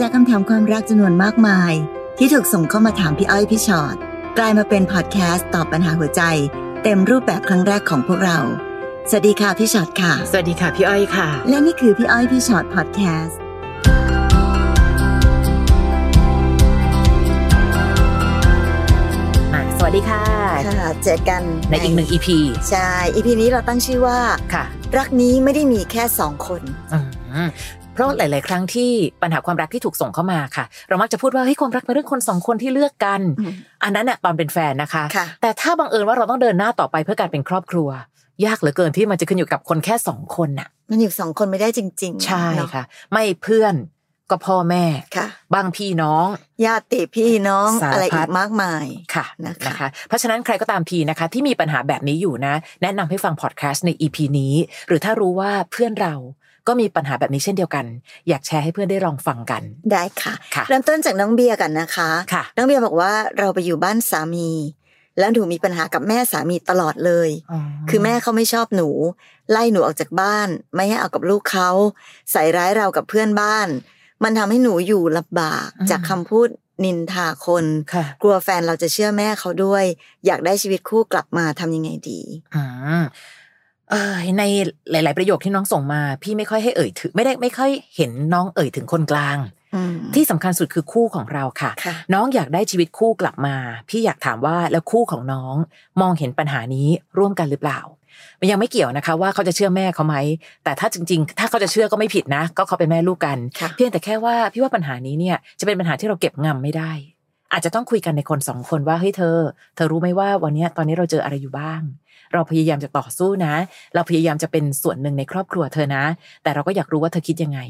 จากคำถามความรักจำนวนมากมาย ที่ถูกส่งเข้ามาถามพี่อ้อยพี่ชอ็อตกลายมาเป็นพอดแคสต์ตอบปัญหาหัวใจ เต็มรูปแบบครั้งแรกของพวกเรา สวัสดีค่ะพี่ชอ็อตค่ะ สวัสดีค่ะพี่อ้อยค่ะ และนี่คือพี่อ้อยพี่ชอ็อตพอดแคสต์มาสวัสดีค่ะ ค่ะ เจอกันในอีกหนึ่ง EP ใช่ EP นี้เราตั้งชื่อว่าค่ะ รักนี้ไม่ได้มีแค่สองคนอืม เพราะหลาย ๆ ครั้งที่ปัญหาความรักที่ถูกส่งเข้ามาค่ะ เรามักจะพูดว่าเฮ้ยความรักเป็นเรื่องคนสองคนที่เลือกกันอืมอันนั้นน่ะตอนเป็นแฟนนะคะค่ะแต่ถ้าบังเอิญว่าเราต้องเดินหน้าต่อไปเพื่อการเป็นครอบครัว ยากเหลือเกินที่มันจะขึ้นอยู่กับคนแค่สองคนน่ะ มันอยู่สองคนไม่ได้จริง ๆ ใช่เนอค่ะ ไม่เพื่อนก็พ่อแม่ค่ะบางพี่น้องญาติพี่น้องสารพัดอะไรอีกมากมายค่ะนะคะ เพราะฉะนั้นใครก็ตามทีนะคะ ที่มีปัญหาแบบนี้อยู่นะ แนะนำให้ฟังพอดแคสต์ใน EP นี้ หรือถ้ารู้ว่าเพื่อนเรา ก็มีปัญหาแบบนี้เช่นเดียวกัน อยากแชร์ให้เพื่อนได้ลองฟังกัน ได้ค่ะค่ะเริ่มต้นจากน้องเบียร์กันนะคะค่ะน้องเบียร์บอกว่าเราไปอยู่บ้านสามี แล้วหนูมีปัญหากับแม่สามีตลอดเลย คือแม่เขาไม่ชอบหนู ไล่หนูออกจากบ้าน ไม่ให้เอากับลูกเขาใส่ร้ายเรากับเพื่อนบ้าน มันทำให้หนูอยู่ลำบากอืมจากคำพูดนินทาคนค่ะกลัวแฟนเราจะเชื่อแม่เขาด้วย อยากได้ชีวิตคู่กลับมาทำยังไงดีอืมเออ ในหลาย ๆ ประโยคที่น้องส่งมา พี่ไม่ค่อยให้เอ่ยถึงไม่ได้ไม่ค่อยเห็นน้องเอ่ยถึงคนกลางอืมที่สำคัญสุดคือคู่ของเราค่ะค่ะ น้องอยากได้ชีวิตคู่กลับมา พี่อยากถามว่าแล้วคู่ของน้องมองเห็นปัญหานี้ร่วมกันหรือเปล่า มันยังไม่เกี่ยวนะคะ ว่าเขาจะเชื่อแม่เขาไหมแต่ถ้าจริง ๆ ถ้าเขาจะเชื่อก็ไม่ผิดนะ ก็เขาเป็นแม่ลูกกันค่ะเพียงแต่แค่ว่าพี่ว่าปัญหานี้เนี่ยจะเป็นปัญหาที่เราเก็บงำไม่ได้ อาจจะต้องคุยกันในคนสองคนว่าเฮ้ยเธอ เธอรู้ไหมว่าวันเนี้ยตอนนี้เราเจออะไรอยู่บ้าง เราพยายามจะต่อสู้นะ เราพยายามจะเป็นส่วนหนึ่งในครอบครัวเธอนะ แต่เราก็อยากรู้ว่าเธอคิดยังไง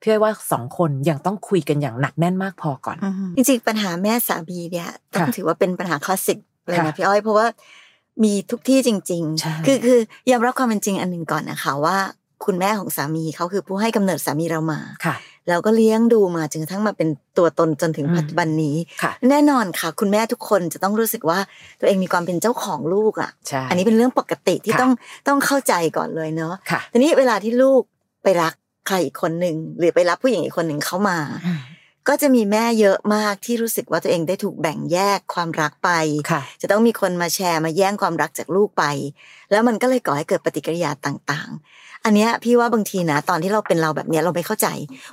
พี่อ้อยว่าสองคนยังต้องคุยกันอย่างหนักแน่นมากพอก่อน จริงๆปัญหาแม่สามีเนี่ยต้องค่ะถือว่าเป็นปัญหาคลาสสิกเลยนะค่ะพี่อ้อยเพราะว่ามีทุกที่จริงใช่ๆคือคือยอมรับความเป็นจริงอันหนึ่งก่อนนะคะว่า คุณแม่ของสามีเขาคือผู้ให้กำเนิดสามีเรามาค่ะ แล้วก็เลี้ยงดูมาจนกระทั่งมาเป็นตัวตนจนถึงอืมปัจจุบันนี้ค่ะแน่นอนค่ะ คุณแม่ทุกคนจะต้องรู้สึกว่าตัวเองมีความเป็นเจ้าของลูกอะใช่อันนี้เป็นเรื่องปกติที่ค่ะต้องต้องเข้าใจก่อนเลยเนาะค่ะทีนี้เวลาที่ลูกไปรักใครอีกคนหนึ่งหรือไปรับผู้หญิงอีกคนหนึ่งเข้ามาอืม ก็จะมีแม่เยอะมากที่รู้สึกว่าตัวเองได้ถูกแบ่งแยกความรักไปค่ะจะต้องมีคนมาแชร์มาแย่งความรักจากลูกไป แล้วมันก็เลยก่อให้เกิดปฏิกิริยาต่างๆ อันเนี้ยพี่ว่าบางทีนะตอนที่เราเป็นเราแบบเนี้ยเราไม่เข้าใจ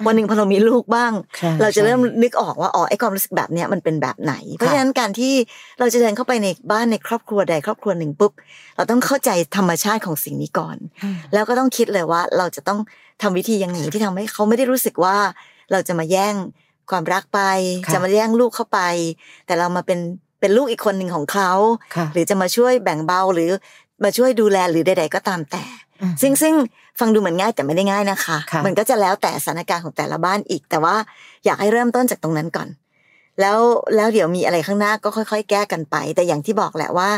วันหนึ่งพอเรามีลูกบ้างใช่เราจะเริ่มใช่นึกออกว่าอ๋อไอ้ความรู้สึกแบบเนี้ยมันเป็นแบบไหน เพราะฉะนั้นการที่เราจะเดินเข้าไปในบ้านในครอบครัวใดครอบครัวหนึ่งปุ๊บเราต้องเข้าใจธรรมชาติของสิ่งนี้ก่อนอืมแล้วก็ต้องคิดเลยว่าเราจะต้องทำวิธียังไงที่ทำให้เขาไม่ได้รู้สึกว่าเราจะมาแย่ง ความรักไปค่ะจะมาแย่งลูกเข้าไป แต่เรามาเป็นเป็นลูกอีกคนหนึ่งของเขาค่ะหรือจะมาช่วยแบ่งเบาหรือมาช่วยดูแลหรือใด ๆ ก็ตามแต่อืมซึ่งซึ่งฟังดูเหมือนง่ายแต่ไม่ได้ง่ายนะคะค่ะมันก็จะแล้วแต่สถานการณ์ของแต่ละบ้านอีก แต่ว่าอยากให้เริ่มต้นจากตรงนั้นก่อน แล้วแล้วเดี๋ยวมีอะไรข้างหน้าก็ค่อย ๆ แก้กันไป แต่อย่างที่บอกแหละว่า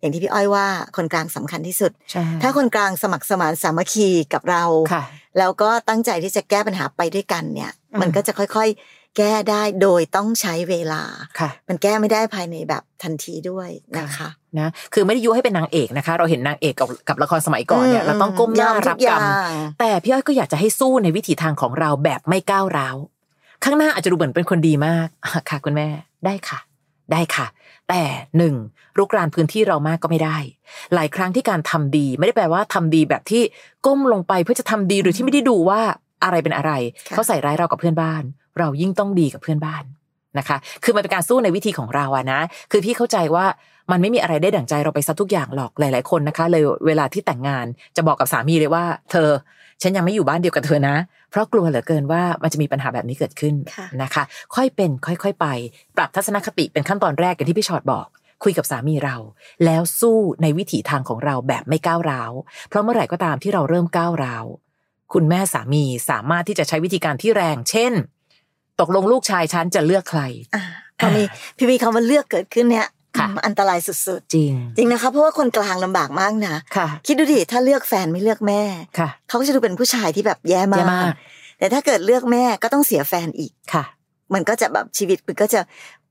อย่างที่พี่อ้อยว่าคนกลางสำคัญที่สุดใช่ถ้าคนกลางสมัครสมานสามัคคีกับเราค่ะแล้วก็ตั้งใจที่จะแก้ปัญหาไปด้วยกันเนี่ยอืมมันก็จะค่อยๆ แก้ได้โดยต้องใช้เวลาค่ะ มันแก้ไม่ได้ภายในแบบทันทีด้วยนะคะนะคือไม่ได้ยุให้เป็นนางเอกนะคะ เราเห็นนางเอกกับกับละครสมัยก่อนเนี่ยมเราต้องก้มหน้ายอทุรับกรรมอย่างแต่พี่อ้อยก็อยากจะให้สู้ในวิถีทางของเราแบบไม่ก้าวร้าวข้างหน้าอาจจะดูเหมือนเป็นคนดีมากอะค่ะ คุณแม่ได้ค่ะ ได้ค่ะ แต่หนึ่งรุกรานพื้นที่เรามากก็ไม่ได้ หลายครั้งที่การทำดี ไม่ได้แปลว่าทำดีแบบที่ก้มลงไปเพื่อจะทำดีโดยที่ไม่ได้ดูว่าอะไรเป็นอะไรค่ะเขาใส่ร้ายเรากับเพื่อนบ้าน เรายิ่งต้องดีกับเพื่อนบ้านนะคะ คือมันเป็นการสู้ในวิธีของเราอะนะ คือพี่เข้าใจว่ามันไม่มีอะไรได้ดั่งใจเราไปซะทุกอย่างหรอก หลาย ๆ คนนะคะ เลยเวลาที่แต่งงานจะบอกกับสามีเลยว่า เธอ ฉันยังไม่อยู่บ้านเดียวกับเธอนะ เพราะกลัวเหลือเกินว่ามันจะมีปัญหาแบบนี้เกิดขึ้นค่ะนะคะ ค่อยเป็น ค่อย ๆ ไป ปรับทัศนคติเป็นขั้นตอนแรกอย่างที่พี่ชอตบอกคุยกับสามีเรา แล้วสู้ในวิถีทางของเราแบบไม่ก้าวร้าว เพราะเมื่อไหร่ก็ตามที่เราเริ่มก้าวร้าว คุณแม่สามีสามารถที่จะใช้วิธีการที่แรง เช่น ตกลงลูกชายฉันจะเลือกใครอะพอมีพี่มีคำว่าเลือกเกิดขึ้นเนี่ยค่ะอันตรายสุดจริงๆจริงนะคะเพราะว่าคนกลางลำบากมากนะค่ะ คิดดูดิถ้าเลือกแฟนไม่เลือกแม่ค่ะเขาก็จะดูเป็นผู้ชายที่แบบแย่มาแย่มากกแต่ถ้าเกิดเลือกแม่ก็ต้องเสียแฟนอีกค่ะ มันก็จะแบบชีวิตมันก็จะ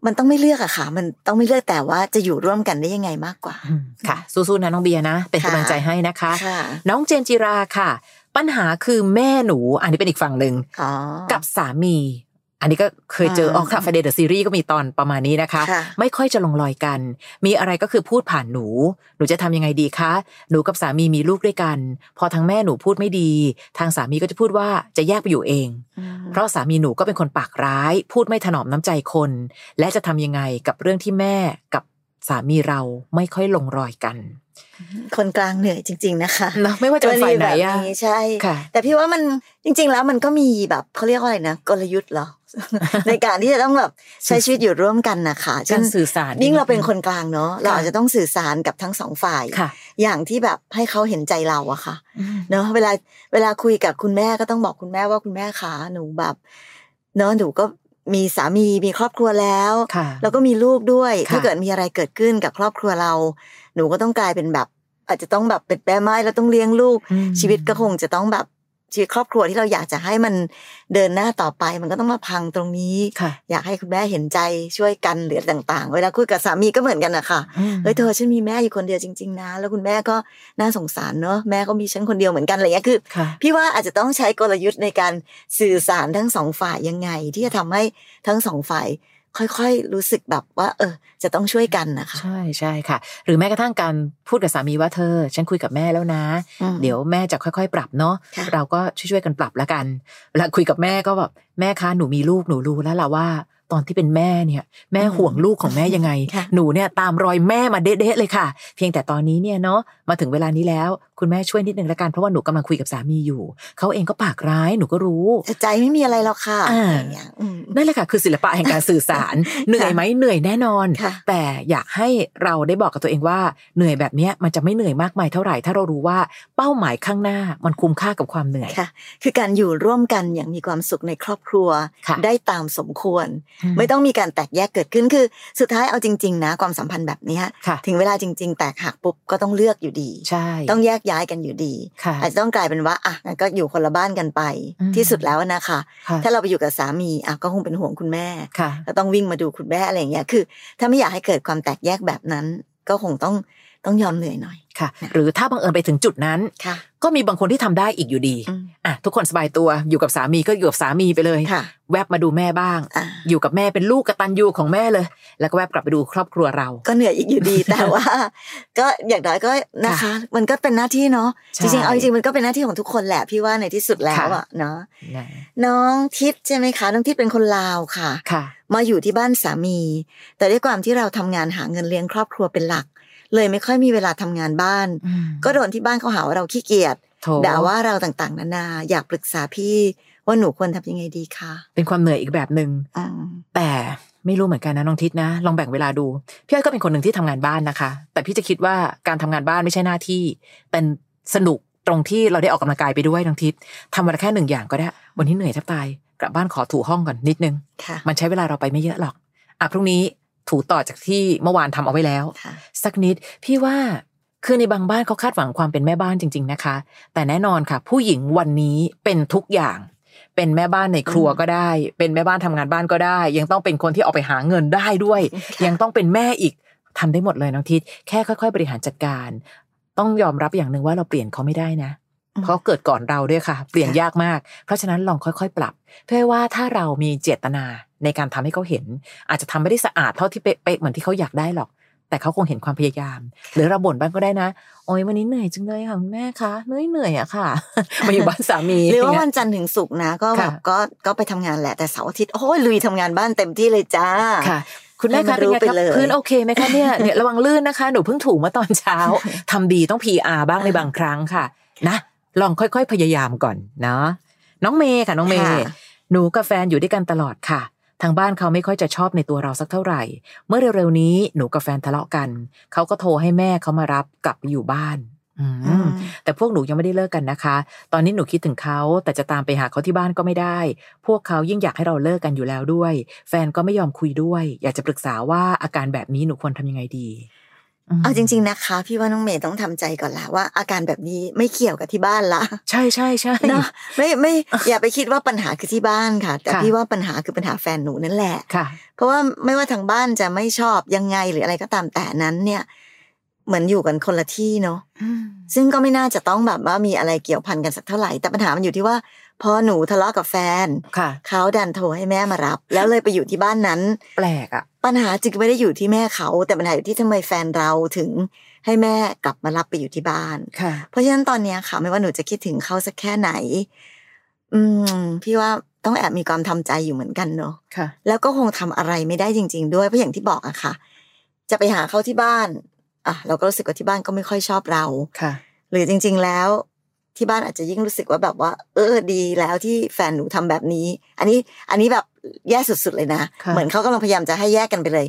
มันต้องไม่เลือกอะค่ะ มันต้องไม่เลือกแต่ว่าจะอยู่ร่วมกันได้ยังไงมากกว่าอืมค่ะ สู้ๆนะน้องเบียร์นะ เป็นค่ะกำลังใจให้นะคะค่ะน้องเจนจิราค่ะ ปัญหาคือแม่หนู อันนี้เป็นอีกฝั่งหนึ่งอ๋อกับสามี อันนี้ก็เคยเจอออกคาเฟเดเดอะซีรีส์ก็มีตอนประมาณนี้นะคะค่ะไม่ค่อยจะลงรอยกัน มีอะไรก็คือพูดผ่านหนู หนูจะทำยังไงดีคะ หนูกับสามีมีลูกด้วยกัน พอทางแม่หนูพูดไม่ดี ทางสามีก็จะพูดว่าจะแยกไปอยู่เอง เพราะสามีหนูก็เป็นคนปากร้าย พูดไม่ถนอมน้ำใจคน และจะทำยังไงกับเรื่องที่แม่กับสามีเราไม่ค่อยลงรอยกัน คนกลางเหนื่อยจริง ๆ นะคะเนอะไม่ว่าจะเป็นฝ่ายไหนอะกรณีแบบนี้ใช่ค่ะแต่พี่ว่ามันจริง ๆ แล้วมันก็มีแบบเขาเรียกว่าอะไรนะกลยุทธ์เหรอในการที่จะต้องแบบใช้ชีวิตอยู่ร่วมกันนะคะเช่กานรสื่อสารยิ่งเราเป็นคนกลางเนาะเราอาจจะต้องสื่อสารกับทั้งสองฝ่ายค่ะอย่างที่แบบให้เขาเห็นใจเราอะค่ะอืมเนาะเวลาเวลาคุยกับคุณแม่ก็ต้องบอกคุณแม่ว่าคุณแม่ขาหนูแบบเนาะหนูก็มีสามีมีครอบครัวแล้วค่ะแล้วก็มีลูกด้วยค่ะถ้าเกิดมีอะไรเกิดขึ้นกับครอบครัวเรา หนูก็ต้องกลายเป็นแบบ อาจจะต้องแบบเป็นแม่ไม้แล้วต้องเลี้ยงลูกอืมชีวิตก็คงจะต้องแบบชีวิตครอบครัวที่เราอยากจะให้มันเดินหน้าต่อไปมันก็ต้องมาพังตรงนี้ค่ะอยากให้คุณแม่เห็นใจช่วยกันหรือต่างๆ เวลาคุยกับสามีก็เหมือนกันนะคะอืมเฮ้ยเธอฉันมีแม่อยู่คนเดียวจริงๆนะ แล้วคุณแม่ก็น่าสงสารเนอะแม่ก็มีฉันคนเดียวเหมือนกันอะไรเงี้ยคือค่ะพี่ว่าอาจจะต้องใช้กลยุทธ์ในการสื่อสารทั้งสองฝ่ายยังไง ที่จะทำให้ทั้งสองฝ่าย ค่อยๆรู้สึกแบบว่า เออ จะต้องช่วยกันนะคะ ใช่ใช่ค่ะ หรือแม้กระทั่งการพูดกับสามีว่าเธอ ฉันคุยกับแม่แล้วนะอืมเดี๋ยวแม่จะค่อยๆ ปรับเนาะค่ะเราก็ช่วยๆกันปรับแล้วกันเวลาคุยกับแม่ก็แบบแม่คะหนูมีลูกหนูรู้แล้วล่ะว่าตอนที่เป็นแม่เนี่ยแม่ห่วงลูกของแม่ยังไงค่ะหนูเนี่ยตามรอยแม่มาเด๊ะๆเลยค่ะ เพียงแต่ตอนนี้เนี่ยเนาะมาถึงเวลานี้แล้วคุณแม่ช่วยนิดนึงละกันเพราะว่าหนูกำลังคุยกับสามีอยู่เขาเองก็ปากร้ายหนูก็รู้แต่ใจไม่มีอะไรหรอกค่ะอ่าอะไรอย่างเงี้ยอืมนั่นแหละค่ะคือศิลปะแห่งการสื่อสารเหนื่อยไหมเหนื่อยแน่นอนค่ะแต่อยากให้เราได้บอกกับตัวเองว่าเหนื่อยแบบเนี้ยมันจะไม่เหนื่อยมากมายเท่าไหร่ถ้าเรารู้ว่าเป้าหมายข้างหน้ามันคุ้มค่ากับความเหนื่อยค่ะ คือการอยู่ร่วมกันอย่างมีความสุขในครอบครัวค่ะได้ตามสมควรอืมไม่ต้องมีการแตกแยกเกิดขึ้นคือ สุดท้ายเอาจริง ๆ นะ ความสัมพันธ์แบบเนี้ยค่ะถึงเวลาจริง ๆ แตกหักปุ๊บก็ต้องเลือกอยู่ดีใช่ต้องแยกย้ายกันอยู่ดีค่ะอาจจะต้องกลายเป็นว่าอะงั้นก็อยู่คนละบ้านกันไปอืมที่สุดแล้วนะคะค่ะถ้าเราไปอยู่กับสามีอะก็คงเป็นห่วงคุณแม่ค่ะก็ต้องวิ่งมาดูคุณแม่อะไรอย่างเงี้ยคือ ถ้าไม่อยากให้เกิดความแตกแยกแบบนั้น ก็คงต้อง ต้องยอมเหนื่อยหน่อยค่ะ หรือถ้าบังเอิญไปถึงจุดนั้นค่ะก็มีบางคนที่ทำได้อีกอยู่ดีอืมอะทุกคนสบายตัวอยู่กับสามีก็อยู่กับสามีไปเลยค่ะแวบมาดูแม่บ้างอ่าอยู่กับแม่เป็นลูกกตัญญูของแม่เลย แล้วก็แวบกลับไปดูครอบครัวเรา ก็เหนื่อยอีกอยู่ดีแต่ว่า ก็อย่างน้อยก็นะคะ มันก็เป็นหน้าที่เนาะใช่จริงๆเอาจริงๆมันก็เป็นหน้าที่ของทุกคนแหละพี่ว่าในที่สุดแล้วอะเนาะนะน้องทิพย์ใช่ไหมคะน้องทิพย์เป็นคนลาวค่ะค่ะ มาอยู่ที่บ้านสามี แต่ด้วยความที่เราทำงานหาเงินเลี้ยงครอบครัวเป็นหลัก เลยไม่ค่อยมีเวลาทำงานบ้านอืมก็โดนที่บ้านเขาหาว่าเราขี้เกียจโถด่าว่าเราต่างๆนานา อยากปรึกษาพี่ว่าหนูควรทำยังไงดีคะเป็นความเหนื่อยอีกแบบหนึ่งอืมแต่ไม่รู้เหมือนกันนะน้องทิศนะ ลองแบ่งเวลาดูพี่อ้อยก็เป็นคนหนึ่งที่ทำงานบ้านนะคะ แต่พี่จะคิดว่าการทำงานบ้านไม่ใช่หน้าที่ เป็นสนุกตรงที่เราได้ออกกำลังกายไปด้วยน้องทิศทำวันละแค่หนึ่งอย่างก็ได้ วันนี้เหนื่อยแทบตายกลับบ้านขอถูห้องก่อนนิดนึงค่ะมันใช้เวลาเราไปไม่เยอะหรอกอะพรุ่งนี้ ถูต่อจากที่เมื่อวานทำเอาไว้แล้วค่ะสักนิดพี่ว่าคือในบางบ้านเขาคาดหวังความเป็นแม่บ้านจริง ๆนะคะ แต่แน่นอนค่ะ ผู้หญิงวันนี้เป็นทุกอย่าง เป็นแม่บ้านในครัวก็ได้ เป็นแม่บ้านทำงานบ้านก็ได้ ยังต้องเป็นคนที่ออกไปหาเงินได้ด้วยค่ะยังต้องเป็นแม่อีกทำได้หมดเลยน้องทิศแค่ค่อย ๆ บริหารจัดการ ต้องยอมรับอย่างหนึ่งว่าเราเปลี่ยนเขาไม่ได้นะ เพราะเกิดก่อนเราด้วยค่ะ เปลี่ยนยากมาก เพราะฉะนั้นลองค่อยๆ ปรับ เพื่อให้ว่าถ้าเรามีเจตนาในการทำให้เขาเห็น อาจจะทำไม่ได้สะอาดเท่าที่เป๊ะๆเหมือนที่เขาอยากได้หรอก แต่เขาคงเห็นความพยายาม หรือเราบ่นบ้างก็ได้นะ โอ้ยวันนี้เหนื่อยจังเลยค่ะคุณแม่คะเหนื่อยเหนื่อยๆอะค่ะมาอยู่บ้านสามีหรือว่าย่งวัเงี้นยจันทร์ถึงศุกร์นะ ก็แบบค่ะก็ก็ไปทำงานแหละแต่เสาร์อาทิตย์โอ้ยลุยทำงานบ้านเต็มที่เลยจ้าค่ะคุณแม่ให้มัคะนเป็นไงรู้ไปครับเลยพื้นโอเคไหมคะเนี่ยเนี่ยระวังลื่นนะคะ หนูเพิ่งถูเมื่อตอนเช้าทำดีต้อง PR บ้างในบางครั้งค่ะ นะ ลองค่อยๆ พยายามก่อนเนาะน้องเมย์ค่ะน้องเมย์ค่ะหนูกับแฟนอยู่ด้วยกันตลอดค่ะ ทางบ้านเขาไม่ค่อยจะชอบในตัวเราสักเท่าไหร่ เมื่อเร็วๆนี้หนูกับแฟนทะเลาะกัน เขาก็โทรให้แม่เขามารับกลับไปอยู่บ้านอืมอืมแต่พวกหนูยังไม่ได้เลิกกันนะคะ ตอนนี้หนูคิดถึงเขา แต่จะตามไปหาเขาที่บ้านก็ไม่ได้ พวกเขายิ่งอยากให้เราเลิกกันอยู่แล้วด้วย แฟนก็ไม่ยอมคุยด้วย อยากจะปรึกษาว่าอาการแบบนี้หนูควรทำยังไงดีม เอาจริง ๆนะคะ พี่ว่าน้องเมย์ต้องทำใจก่อนละว่าอาการแบบนี้ไม่เกี่ยวกับที่บ้านละ ใช่ใช่ใช่เนาะไม่ไม่อย่าไปคิดว่าปัญหาคือที่บ้านค่ะ แต่ค่ะพี่ว่าปัญหาคือปัญหาแฟนหนูนั่นแหละค่ะ เพราะว่าไม่ว่าทางบ้านจะไม่ชอบยังไงหรืออะไรก็ตามแต่นั้นเนี่ย เหมือนอยู่กันคนละที่เนาะซึ่งก็ไม่น่าจะต้องแบบว่ามีอะไรเกี่ยวพันกันสักเท่าไหร่แต่ปัญหามันอยู่ที่ว่า พอหนูทะเลาะกับแฟนค่ะเขาดันโทรให้แม่มารับ แล้วเลยไปอยู่ที่บ้านนั้น แปลกอะปัญหาจึงไม่ได้อยู่ที่แม่เขาแต่ปัญหาอยู่ที่ทำไมแฟนเราถึงให้แม่กลับมารับไปอยู่ที่บ้านค่ะเพราะฉะนั้นตอนเนี้ยค่ะ ไม่ว่าหนูจะคิดถึงเขาสักแค่ไหน อืมพี่ว่าต้องแอบมีความทำใจอยู่เหมือนกันเนอะค่ะแล้วก็คงทำอะไรไม่ได้จริง ๆ ด้วยเพราะอย่างที่บอกอะค่ะ จะไปหาเขาที่บ้านอะเราก็รู้สึกว่าที่บ้านก็ไม่ค่อยชอบเราค่ะ หรือจริง ๆ แล้ว ที่บ้านอาจจะยิ่งรู้สึกว่าแบบว่า เออดีแล้วที่แฟนหนูทำแบบนี้ อันนี้อันนี้แบบแย่สุดๆเลยนะค่ะเหมือนเขากำลังพยายามจะให้แยกกันไปเลย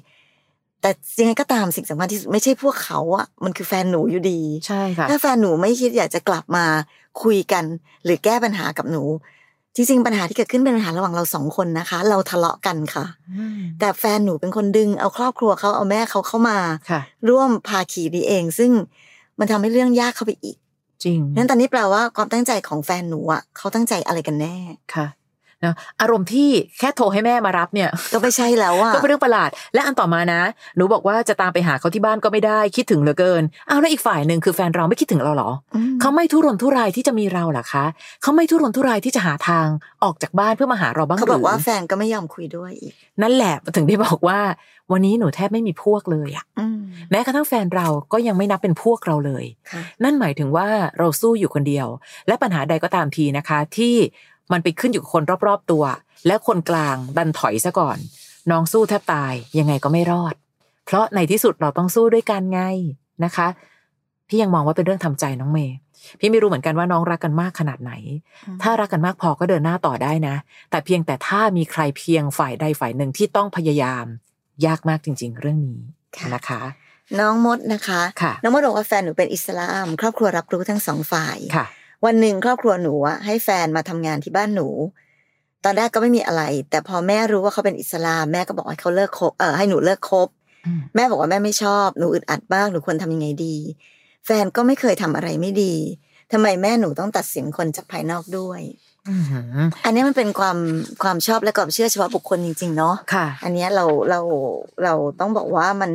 แต่ยังไงก็ตามสิ่งสำคัญที่สุดไม่ใช่พวกเขาอะมันคือแฟนหนูอยู่ดีใช่ค่ะถ้าแฟนหนูไม่คิดอยากจะกลับมาคุยกัน หรือแก้ปัญหากับหนูจริงๆปัญหาที่เกิดขึ้นเป็นปัญหาระหว่างเราสองคนนะคะ เราทะเลาะกันค่ะอืมแต่แฟนหนูเป็นคนดึง เอาครอบครัวเขาเอาแม่เขาเข้ามาค่ะร่วมพาขีนี้เอง ซึ่งมันทำให้เรื่องยากเข้าไปอีก จริงนั้นตอนนี้แปลว่าความตั้งใจของแฟนหนูอะเขาตั้งใจอะไรกันแน่ค่ะ นะอารมณ์ที่แค่โทรให้แม่มารับเนี่ย ก็ไม่ใช่แล้วอะก็เป็นเรื่องประหลาด และอันต่อมานะ หนูบอกว่าจะตามไปหาเขาที่บ้านก็ไม่ได้คิดถึงเหลือเกินเอาแล้วอีกฝ่ายหนึ่งคือแฟนเราไม่คิดถึงเราเหรออืมเขาไม่ทุรนทุรายที่จะมีเราเหรอคะ เขาไม่ทุรนทุรายที่จะหาทางออกจากบ้านเพื่อมาหาเราบ้างหเขารืบอกอว่าแฟนก็ไม่ยอมคุยด้วยอีก นั่นแหละถึงได้บอกว่า วันนี้หนูแทบไม่มีพวกเลยอะอืมแม้กระทั่งแฟนเราก็ยังไม่นับเป็นพวกเราเลยค่ะนั่นหมายถึงว่าเราสู้อยู่คนเดียว และปัญหาใดก็ตามทีนะคะ ที่ มันไปขึ้นอยู่กับคนรอบๆตัว และคนกลางดันถอยซะก่อน น้องสู้แทบตายยังไงก็ไม่รอด เพราะในที่สุดเราต้องสู้ด้วยกันไงนะคะ พี่ยังมองว่าเป็นเรื่องทำใจน้องเมย์พี่ไม่รู้เหมือนกันว่าน้องรักกันมากขนาดไหน ถ้ารักกันมากพอก็เดินหน้าต่อได้นะ แต่เพียงแต่ถ้ามีใครเพียงฝ่ายใดฝ่ายหนึ่งที่ต้องพยายาม ยากมากจริง ๆ เรื่องนี้ค่ะนะคะ น้องมดนะคะค่ะน้องมดบอกว่าแฟนหนูเป็นอิสลาม ครอบครัวรับรู้ทั้งสองฝ่ายค่ะ วันหนึ่งครอบครัวหนูอะให้แฟนมาทำงานที่บ้านหนู ตอนแรกก็ไม่มีอะไร แต่พอแม่รู้ว่าเขาเป็นอิสลามแม่ก็บอกให้เขาเลิกคบเออให้หนูเลิกคบอืมแม่บอกว่าแม่ไม่ชอบหนูอึดอัดมากหนูควรทำยังไงดี แฟนก็ไม่เคยทำอะไรไม่ดีทำไมแม่หนูต้องตัดสินคนจากภายนอกด้วยอื้อหืออันนี้มันเป็นความความชอบและความเชื่อเฉพาะบุคคลจริง ๆ เนาะค่ะอันเนี้ยเราเราเราต้องบอกว่ามัน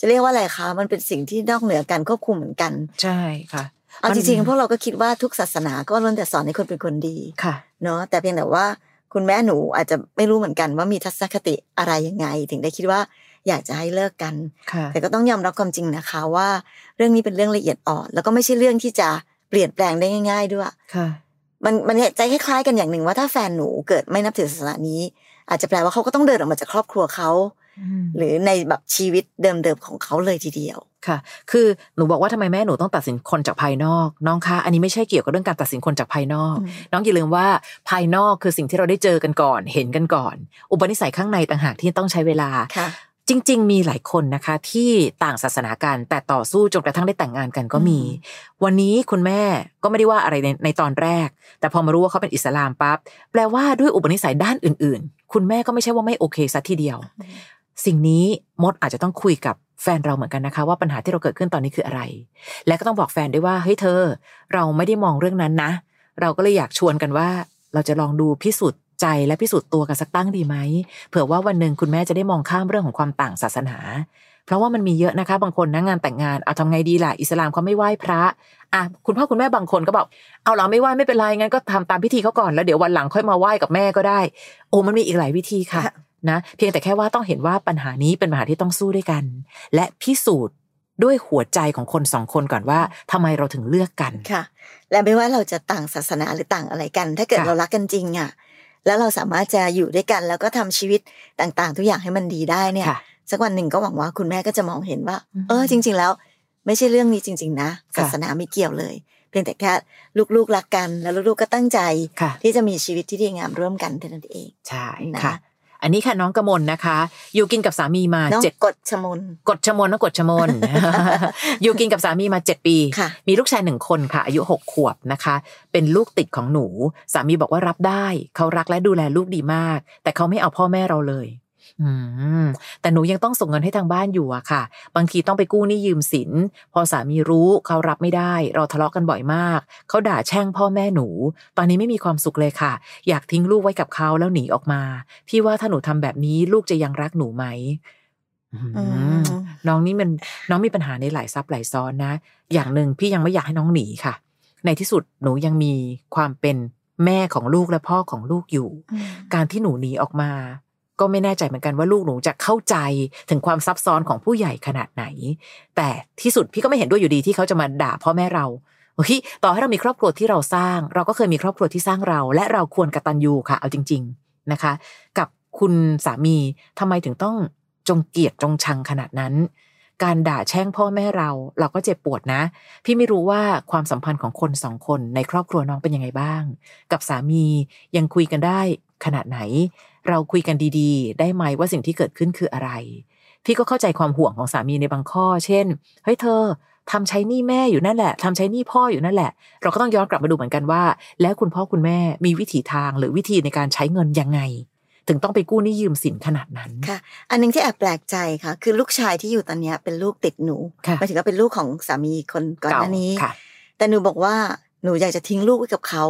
จะเรียกว่าอะไรคะ มันเป็นสิ่งที่นอกเหนือการควบคุมเหมือนกัน ใช่ค่ะ เอามันจริงๆพวกเราก็คิดว่าทุกศาสนาก็ล้วนแต่สอนให้คนเป็นคนดีค่ะเนาะแต่เพียงแต่ว่าคุณแม่หนูอาจจะไม่รู้เหมือนกันว่ามีทัศนคติอะไรยังไง ถึงได้คิดว่าอยากจะให้เลิกกันค่ะแต่ก็ต้องยอมรับความจริงนะคะว่า เรื่องนี้เป็นเรื่องละเอียดอ่อน แล้วก็ไม่ใช่เรื่องที่จะเปลี่ยนแปลงได้ง่าย ๆ ด้วยค่ะมันมันใจคล้ายๆกันอย่างหนึ่งว่าถ้าแฟนหนูเกิดไม่นับถือศาสนานี้ อาจจะแปลว่าเขาก็ต้องเดินออกมาจากครอบครัวเขา หรือในแบบชีวิตเดิมๆของเขาเลยทีเดียวค่ะ คือหนูบอกว่าทำไมแม่หนูต้องตัดสินคนจากภายนอก น้องคะ อันนี้ไม่ใช่เกี่ยวกับเรื่องการตัดสินคนจากภายนอกอืมน้องอย่าลืมว่าภายนอกคือสิ่งที่เราได้เจอกันก่อน เห็นกันก่อน อุปนิสัยข้างในต่างหากที่ต้องใช้เวลาค่ะจริง ๆ มีหลายคนนะคะที่ต่างศาสนากันแต่ต่อสู้จนกระทั่งได้แต่งงานกันก็มีอืมวันนี้คุณแม่ก็ไม่ได้ว่าอะไรในในตอนแรก แต่พอมารู้ว่าเขาเป็นอิสลามปั๊บแปลว่าด้วยอุปนิสัยด้านอื่น ๆ คุณแม่ก็ไม่ใช่ว่าไม่โอเคซะทีเดียว สิ่งนี้มดอาจจะต้องคุยกับแฟนเราเหมือนกันนะคะ ว่าปัญหาที่เราเกิดขึ้นตอนนี้คืออะไร และก็ต้องบอกแฟนด้วยว่าเฮ้ยเธอ เราไม่ได้มองเรื่องนั้นนะ เราก็เลยอยากชวนกันว่า เราจะลองดูพิสูจน์ใจและพิสูจน์ตัวกันสักตั้งดีไหมเผื่อว่าวันหนึ่งคุณแม่จะได้มองข้ามเรื่องของความต่างศาสนา เพราะว่ามันมีเยอะนะคะบางคนนะงานแต่งงานเอาทำไงดีล่ะอิสลามเขาไม่ไหว้พระอะคุณพ่อคุณแม่บางคนก็บอกเอาเราไม่ไหว้ไม่เป็นไรงั้นก็ทำตามพิธีเขาก่อนแล้วเดี๋ยววันหลังค่อยมาไหว้กับแม่ก็ได้ โอ้มันมีอีกหลายวิธีค่ะค่ะ นะเพียงแต่แค่ว่าต้องเห็นว่าปัญหานี้เป็นปัญหาที่ต้องสู้ด้วยกัน และพิสูจน์ด้วยหัวใจของคนสองคนก่อนว่าทำไมเราถึงเลือกกันค่ะ และไม่ว่าเราจะต่างศาสนาหรือต่างอะไรกัน ถ้าเกิดค่ะเรารักกันจริงอะแล้วเราสามารถจะอยู่ด้วยกัน แล้วก็ทำชีวิตต่างๆ ทุกอย่างให้มันดีได้เนี่ยค่ะสักวันหนึ่งก็หวังว่าคุณแม่ก็จะมองเห็นว่าอืมเออจริง ๆ แล้ว ไม่ใช่เรื่องนี้จริง ๆนะค่ะศาสนาไม่เกี่ยวเลย เพียงแต่แค่ลูกๆรักกัน แล้วลูกๆก็ตั้งใจค่ะที่จะมีชีวิตที่ดีงามร่วมกันเท่านั้นเองใช่นะค่ะ อันนี้ค่ะน้องกมลนะคะ อยู่กินกับสามีมาน้องเจ็ดกดชมนกดชะมนนะกดชะมนอยู่กินกับสามีมาเจ็ดปีค่ะมีลูกชายหนึ่งคนค่ะ อายุหกขวบนะคะ เป็นลูกติดของหนู สามีบอกว่ารับได้ เขารักและดูแลลูกดีมาก แต่เขาไม่เอาพ่อแม่เราเลยอืม แต่หนูยังต้องส่งเงินให้ทางบ้านอยู่อะค่ะ บางทีต้องไปกู้หนี้ยืมสิน พอสามีรู้เขารับไม่ได้ เราทะเลาะกันบ่อยมาก เขาด่าแช่งพ่อแม่หนู ตอนนี้ไม่มีความสุขเลยค่ะ อยากทิ้งลูกไว้กับเขาแล้วหนีออกมา พี่ว่าถ้าหนูทำแบบนี้ลูกจะยังรักหนูไหมอืมอืมน้องนี่มันน้องมีปัญหาในหลายซับหลายซ้อนนะ อย่างหนึ่งพี่ยังไม่อยากให้น้องหนีค่ะ ในที่สุดหนูยังมีความเป็นแม่ของลูกและพ่อของลูกอยู่ การที่หนูหนีออกมา ก็ไม่แน่ใจเหมือนกันว่าลูกหนูจะเข้าใจถึงความซับซ้อนของผู้ใหญ่ขนาดไหน แต่ที่สุดพี่ก็ไม่เห็นด้วยอยู่ดีที่เขาจะมาด่าพ่อแม่เราเฮ้ยต่อให้เรามีครอบครัวที่เราสร้าง เราก็เคยมีครอบครัวที่สร้างเรา และเราควรกระตัญญูค่ะ เอาจริง ๆนะคะ กับคุณสามีทำไมถึงต้องจงเกียดจงชังขนาดนั้น การด่าแช่งพ่อแม่เรา เราก็เจ็บปวดนะ พี่ไม่รู้ว่าความสัมพันธ์ของคนสองคนในครอบครัวน้องเป็นยังไงบ้าง กับสามียังคุยกันได้ขนาดไหน เราคุยกันดีๆ ได้ไหมว่าสิ่งที่เกิดขึ้นคืออะไร พี่ก็เข้าใจความห่วงของสามีในบางข้อ เช่น เฮ้ยเธอทำใช้หนี้แม่อยู่นั่นแหละทำใช้หนี้พ่ออยู่นั่นแหละ เราก็ต้องย้อนกลับมาดูเหมือนกันว่า แล้วคุณพ่อคุณแม่มีวิถีทางหรือวิธีในการใช้เงินยังไง ถึงต้องไปกู้หนี้ยืมสินขนาดนั้นค่ะ อันหนึงที่แอบแปลกใจค่ะ คือลูกชายที่อยู่ตอนเนี้ยเป็นลูกติดหนูค่ะหมายถึงว่าเป็นลูกของสามีคนก่อนหน้านี้ค่ะแต่หนูบอกว่าหนูอยากจะทิ้งลูกไว้กับเขา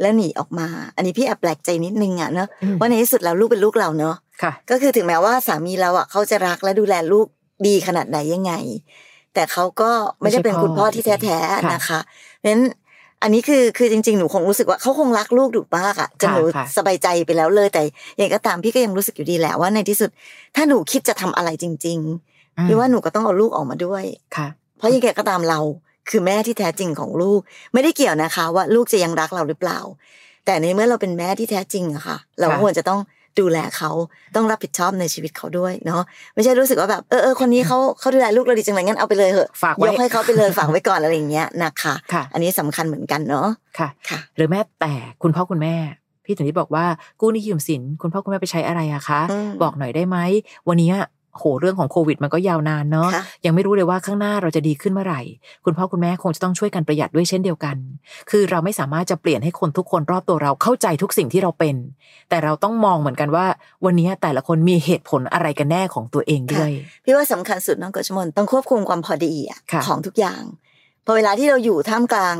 แล้วหนีออกมา อันนี้พี่แอบแปลกใจนิดนึงอะเนอะอืมว่าในที่สุดแล้วลูกเป็นลูกเราเนอะค่ะก็คือถึงแม้ว่าสามีเราอะเขาจะรักและดูแลลูกดีขนาดไหนยังไง แต่เขาก็ไม่ได้เป็นคุณพ่อที่แท้ๆนะคะเพราะฉะนั้นอันนี้คือคือจริงๆหนูคงรู้สึกว่าเขาคงรักลูกดุมากอะจนหนูค่ะสบายใจไปแล้วเลยแต่อย่างก็ตามพี่ก็ยังรู้สึกอยู่ดีแหละว่าในที่สุด ถ้าหนูคิดจะทำอะไรจริง ๆ พี่ว่าหนูก็ต้องเอาลูกออกมาด้วยค่ะ เพราะยังไงก็ตามเรา คือแม่ที่แท้จริงของลูก ไม่ได้เกี่ยวนะคะ ว่าลูกจะยังรักเราหรือเปล่า แต่ในเมื่อเราเป็นแม่ที่แท้จริงอะค่ะ เราค่ะควรจะต้องดูแลเขาต้องรับผิดชอบในชีวิตเขาด้วยเนาะไม่ใช่รู้สึกว่าแบบเออเออคนนี้เขาเขาดูแลลูกเราดีจังเลยงั้นเอาไปเลยเหอะฝากไว้ยกให้เขาไปเลยฝากไว้ก่อนอะไรอย่างเงี้ยนะคะค่ะอันนี้สำคัญเหมือนกันเนาะค่ะค่ะ หรือแม้แต่คุณพ่อคุณแม่ พี่ถึงที่บอกว่ากู้หนี้ยืมสิน คุณพ่อคุณแม่ไปใช้อะไรอะคะอืมบอกหน่อยได้ไหมวันนี้ โหเรื่องของโควิดมันก็ยาวนานเนาะค่ะยังไม่รู้เลยว่าข้างหน้าเราจะดีขึ้นเมื่อไหร่ คุณพ่อคุณแม่คงจะต้องช่วยกันประหยัดด้วยเช่นเดียวกัน คือเราไม่สามารถจะเปลี่ยนให้คนทุกคนรอบตัวเราเข้าใจทุกสิ่งที่เราเป็น แต่เราต้องมองเหมือนกันว่า วันนี้แต่ละคนมีเหตุผลอะไรกันแน่ของตัวเองด้วยพี่ว่าสำคัญสุดน้องกฤษมนต้องควบคุมความพอดีอะค่ะของทุกอย่างพอเวลาที่เราอยู่ท่ามกลาง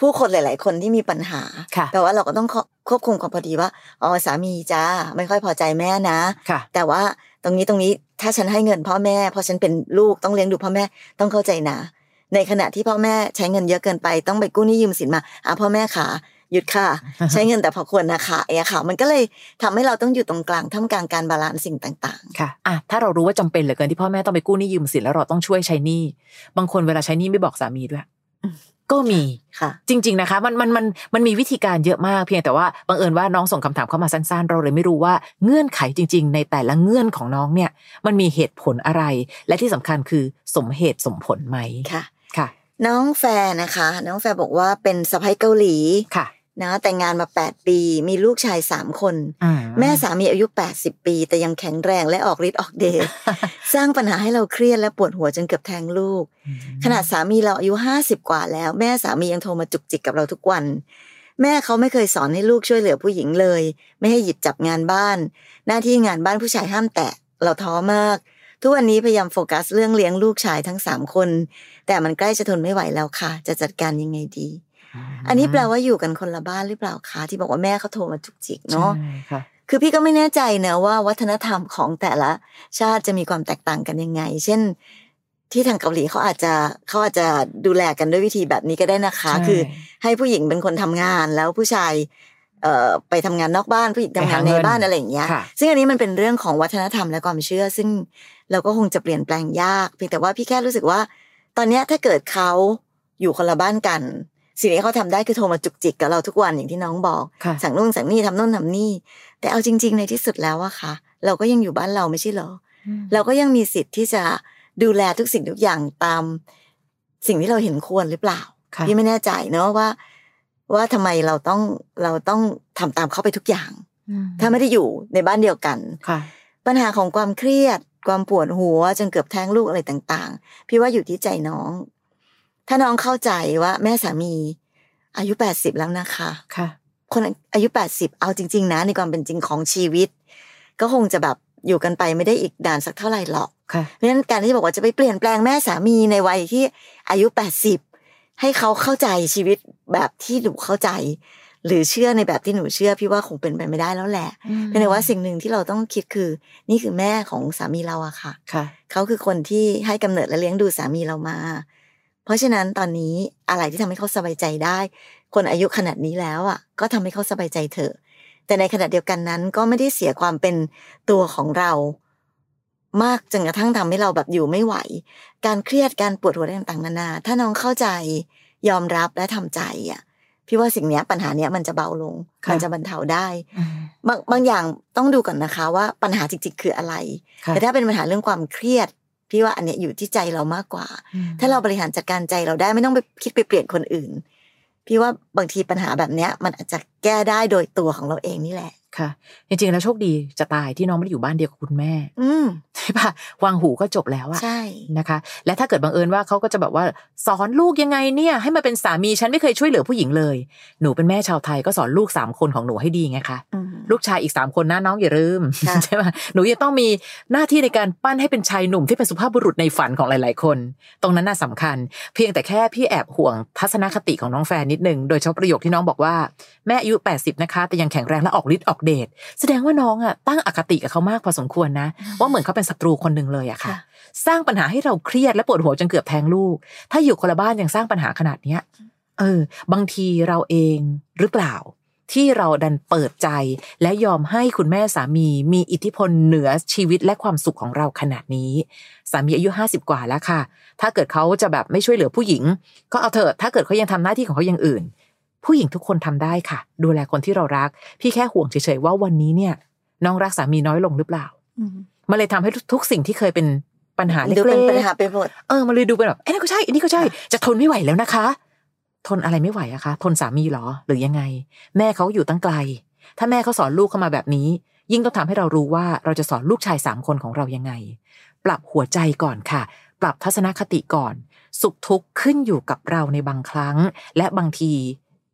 ผู้คนหลาย ๆ คนที่มีปัญหาค่ะแต่ว่าเราก็ต้องควบคุมความพอดีว่า อ๋อสามีจ้าไม่ค่อยพอใจแม่นะค่ะแต่ว่าตรงนี้ตรงนี้ ถ้าฉันให้เงินพ่อแม่เพราะฉันเป็นลูกต้องเลี้ยงดูพ่อแม่ต้องเข้าใจนะ ในขณะที่พ่อแม่ใช้เงินเยอะเกินไปต้องไปกู้หนี้ยืมสินมาอะพ่อแม่ขาหยุดค่ะ ใช้เงินแต่พอควรนะคะไอ้ค่ะ มันก็เลยทำให้เราต้องอยู่ตรงกลางท่ามกลางการบาลานซ์สิ่งต่างค่ะอะถ้าเรารู้ว่าจำเป็นเหลือเกินที่พ่อแม่ต้องไปกู้หนี้ยืมสินแล้วเราต้องช่วยใช้หนี้บางคนเวลาใช้หนี้ไม่บอกสามีด้วย ก็มีๆค่ะ จริง ๆนะคะมันมันมันมันมีวิธีการเยอะมากเพียงแต่ว่าบังเอิญว่าน้องส่งคำถามเข้ามาสั้นๆ เราเลยไม่รู้ว่าเงื่อนไขจริง ๆ ในแต่ละเงื่อนของน้องเนี่ย มันมีเหตุผลอะไร และที่สำคัญคือสมเหตุสมผลไหมค่ะค่ะ น้องแฟร์นะคะ น้องแฟร์บอกว่าเป็นสะใภ้เกาหลีค่ะ นะแต่งงานมา 8 ปี มีลูกชายสามคนอืแม่สามีอายุ 80 ปี แต่ยังแข็งแรงและออกฤทธิ์ออกเดชสร้างปัญหาให้เราเครียดและปวดหัวจนเกือบแทงลูกอืมขนาดสามีเราอายุ 50 กว่าแล้ว แม่สามียังโทรมาจุกจิกกับเราทุกวัน แม่เขาไม่เคยสอนให้ลูกช่วยเหลือผู้หญิงเลย ไม่ให้หยิบจับงานบ้าน หน้าที่งานบ้านผู้ชายห้ามแตะเราท้อมาก ทุกวันนี้พยายามโฟกัสเรื่องเลี้ยงลูกชายทั้งสามคน แต่มันใกล้จะทนไม่ไหวแล้วค่ะ จะจัดการยังไงดี อันนี้แปลว่าอยู่กันคนละบ้านหรือเปล่าคะที่บอกว่าแม่เขาโทรมาจุกจิกเนาะใช่ค่ะคือพี่ก็ไม่แน่ใจนะว่าวัฒนธรรมของแต่ละชาติจะมีความแตกต่างกันยังไง เช่น ที่ทางเกาหลีเขาอาจจะเขาอาจจะดูแลกันด้วยวิธีแบบนี้ก็ได้นะคะใช่คือให้ผู้หญิงเป็นคนทำงานแล้วผู้ชายเอ่อไปทำงานนอกบ้านผู้หญิงทำงานในบ้านอะไรอย่างเงี้ยค่ะซึ่งอันนี้มันเป็นเรื่องของวัฒนธรรมและความเชื่อ ซึ่งเราก็คงจะเปลี่ยนแปลงยาก เพียงแต่ว่าพี่แค่รู้สึกว่า ตอนเนี้ยถ้าเกิดเขาอยู่คนละบ้านกัน สิ่งที่เขาทำได้คือโทรมาจุกจิกกับเราทุกวันอย่างที่น้องบอกค่ะสั่งนู่นสั่งนี่ทำนู่นทำนี่ แต่เอาจริง ๆ ในที่สุดแล้วอะค่ะ เราก็ยังอยู่บ้านเราไม่ใช่เหรอ เราก็ยังมีสิทธิ์ที่จะดูแลทุกสิ่งทุกอย่างตามสิ่งที่เราเห็นควรหรือเปล่าค่ะพี่ไม่แน่ใจเนาะว่า ว่าทำไมเราต้องเราต้องทำตามเขาไปทุกอย่างอืมถ้าไม่ได้อยู่ในบ้านเดียวกันค่ะปัญหาของความเครียดความปวดหัวจนเกือบแท้งลูกอะไรต่าง ๆ พี่ว่าอยู่ที่ใจน้อง ถ้าน้องเข้าใจว่าแม่สามี อายุแปดสิบแล้วนะคะค่ะ คนอายุแปดสิบเอาจริง ๆ นะ ในความเป็นจริงของชีวิต ก็คงจะแบบอยู่กันไปไม่ได้อีกนานสักเท่าไหร่หรอกค่ะเพราะฉะนั้นการที่บอกว่าจะไปเปลี่ยนแปลงแม่สามีในวัยที่อายุแปดสิบให้เขาเข้าใจชีวิตแบบที่หนูเข้าใจ หรือเชื่อในแบบที่หนูเชื่อพี่ว่าคงเป็นไปไม่ได้แล้วแหละเพียงแต่ว่าสิ่งหนึ่งที่เราต้องคิดคือ นี่คือแม่ของสามีเราอะค่ะค่ะเขาคือคนที่ให้กำเนิดและเลี้ยงดูสามีเรามา เพราะฉะนั้นตอนนี้อะไรที่ทำให้เขาสบายใจได้ คนอายุขนาดนี้แล้วอะ ก็ทำให้เขาสบายใจเถอะ แต่ในขณะเดียวกันนั้นก็ไม่ได้เสียความเป็นตัวของเรา มากจนกระทั่งทำให้เราแบบอยู่ไม่ไหว การเครียดการปวดหัวต่างๆนานา ถ้าน้องเข้าใจยอมรับและทำใจอะพี่ว่าสิ่งเนี้ยปัญหาเนี้ยมันจะเบาลงค่ะมันจะบรรเทาได้อืมบางบางอย่างต้องดูก่อนนะคะ ว่าปัญหาจริงๆคืออะไรค่ะแต่ถ้าเป็นปัญหาเรื่องความเครียด พี่ว่าอันเนี้ยอยู่ที่ใจเรามากกว่าอืมถ้าเราบริหารจัดการใจเราได้ไม่ต้องไปคิดไปเปลี่ยนคนอื่น พี่ว่าบางทีปัญหาแบบเนี้ย มันอาจจะแก้ได้โดยตัวของเราเองนี่แหละ ค่ะ จริงๆแล้วโชคดีจะตายที่น้องไม่ได้อยู่บ้านเดียวกับคุณแม่ อืมใช่ปะวางหูก็จบแล้วอะใช่นะคะ และถ้าเกิดบังเอิญว่าเขาก็จะแบบว่า สอนลูกยังไงเนี่ย ให้มาเป็นสามีฉันไม่เคยช่วยเหลือผู้หญิงเลย หนูเป็นแม่ชาวไทยก็สอนลูกสามคนของหนูให้ดีไงคะอืมลูกชายอีกสามคนนะน้องอย่าลืมค่ะใช่ไหมหนูยังต้องมีหน้าที่ในการปั้นให้เป็นชายหนุ่มที่เป็นสุภาพบุรุษในฝันของหลาย ๆ คน ตรงนั้นน่าสำคัญ เพียงแต่แค่พี่แอบห่วงทัศนคติของน้องแฟนนิดนึงโดยเฉพาะประโยคที่น้องบอกว่าแม่อายุ80นะคะแต่ยังแข็งแรงและออกฤทธิ์ออกเดชแสดงว่าน้องอะตั้งอคติกับเขามากพอสมควรนะ ว่าเหมือนเขาเป็นศัตรูคนหนึ่งเลยอะค่ะค่ะ สร้างปัญหาให้เราเครียดและปวดหัวจนเกือบแทงลูก ถ้าอยู่คนละบ้านยังสร้างปัญหาขนาดเนี้ยเออ บางทีเราเองหรือเปล่า ที่เราดันเปิดใจ และยอมให้คุณแม่สามีมีอิทธิพลเหนือชีวิตและความสุขของเราขนาดนี้ สามีอายุห้าสิบกว่าแล้วค่ะ ถ้าเกิดเขาจะแบบไม่ช่วยเหลือผู้หญิง ก็เอาเถอะถ้าเกิดเขายังทำหน้าที่ของเขาอย่างอื่น ผู้หญิงทุกคนทำได้ค่ะ ดูแลคนที่เรารัก พี่แค่ห่วงเฉยๆว่าวันนี้เนี่ย น้องรักสามีน้อยลงหรือเปล่าอืมมันเลยทำให้ทุกๆสิ่งที่เคยเป็นปัญหาเล็ดูเป็นปัญกหาไปหมดๆเออมันเลยดูเป็นแบบไอ้นี่ก็ใช่อันนี้ก็ใช่ จะทนไม่ไหวแล้วนะคะ ทนอะไรไม่ไหวอะคะ ทนสามีเหรอหรือยังไง แม่เขาอยู่ตั้งไกล ถ้าแม่เขาสอนลูกเข้ามาแบบนี้ ยิ่งต้องทำให้เรารู้ว่าเราจะสอนลูกชายสามคนของเรายังไง ปรับหัวใจก่อนค่ะ ปรับทัศนคติก่อน สุขทุกข์ขึ้นอยู่กับเราในบางครั้ง และบางที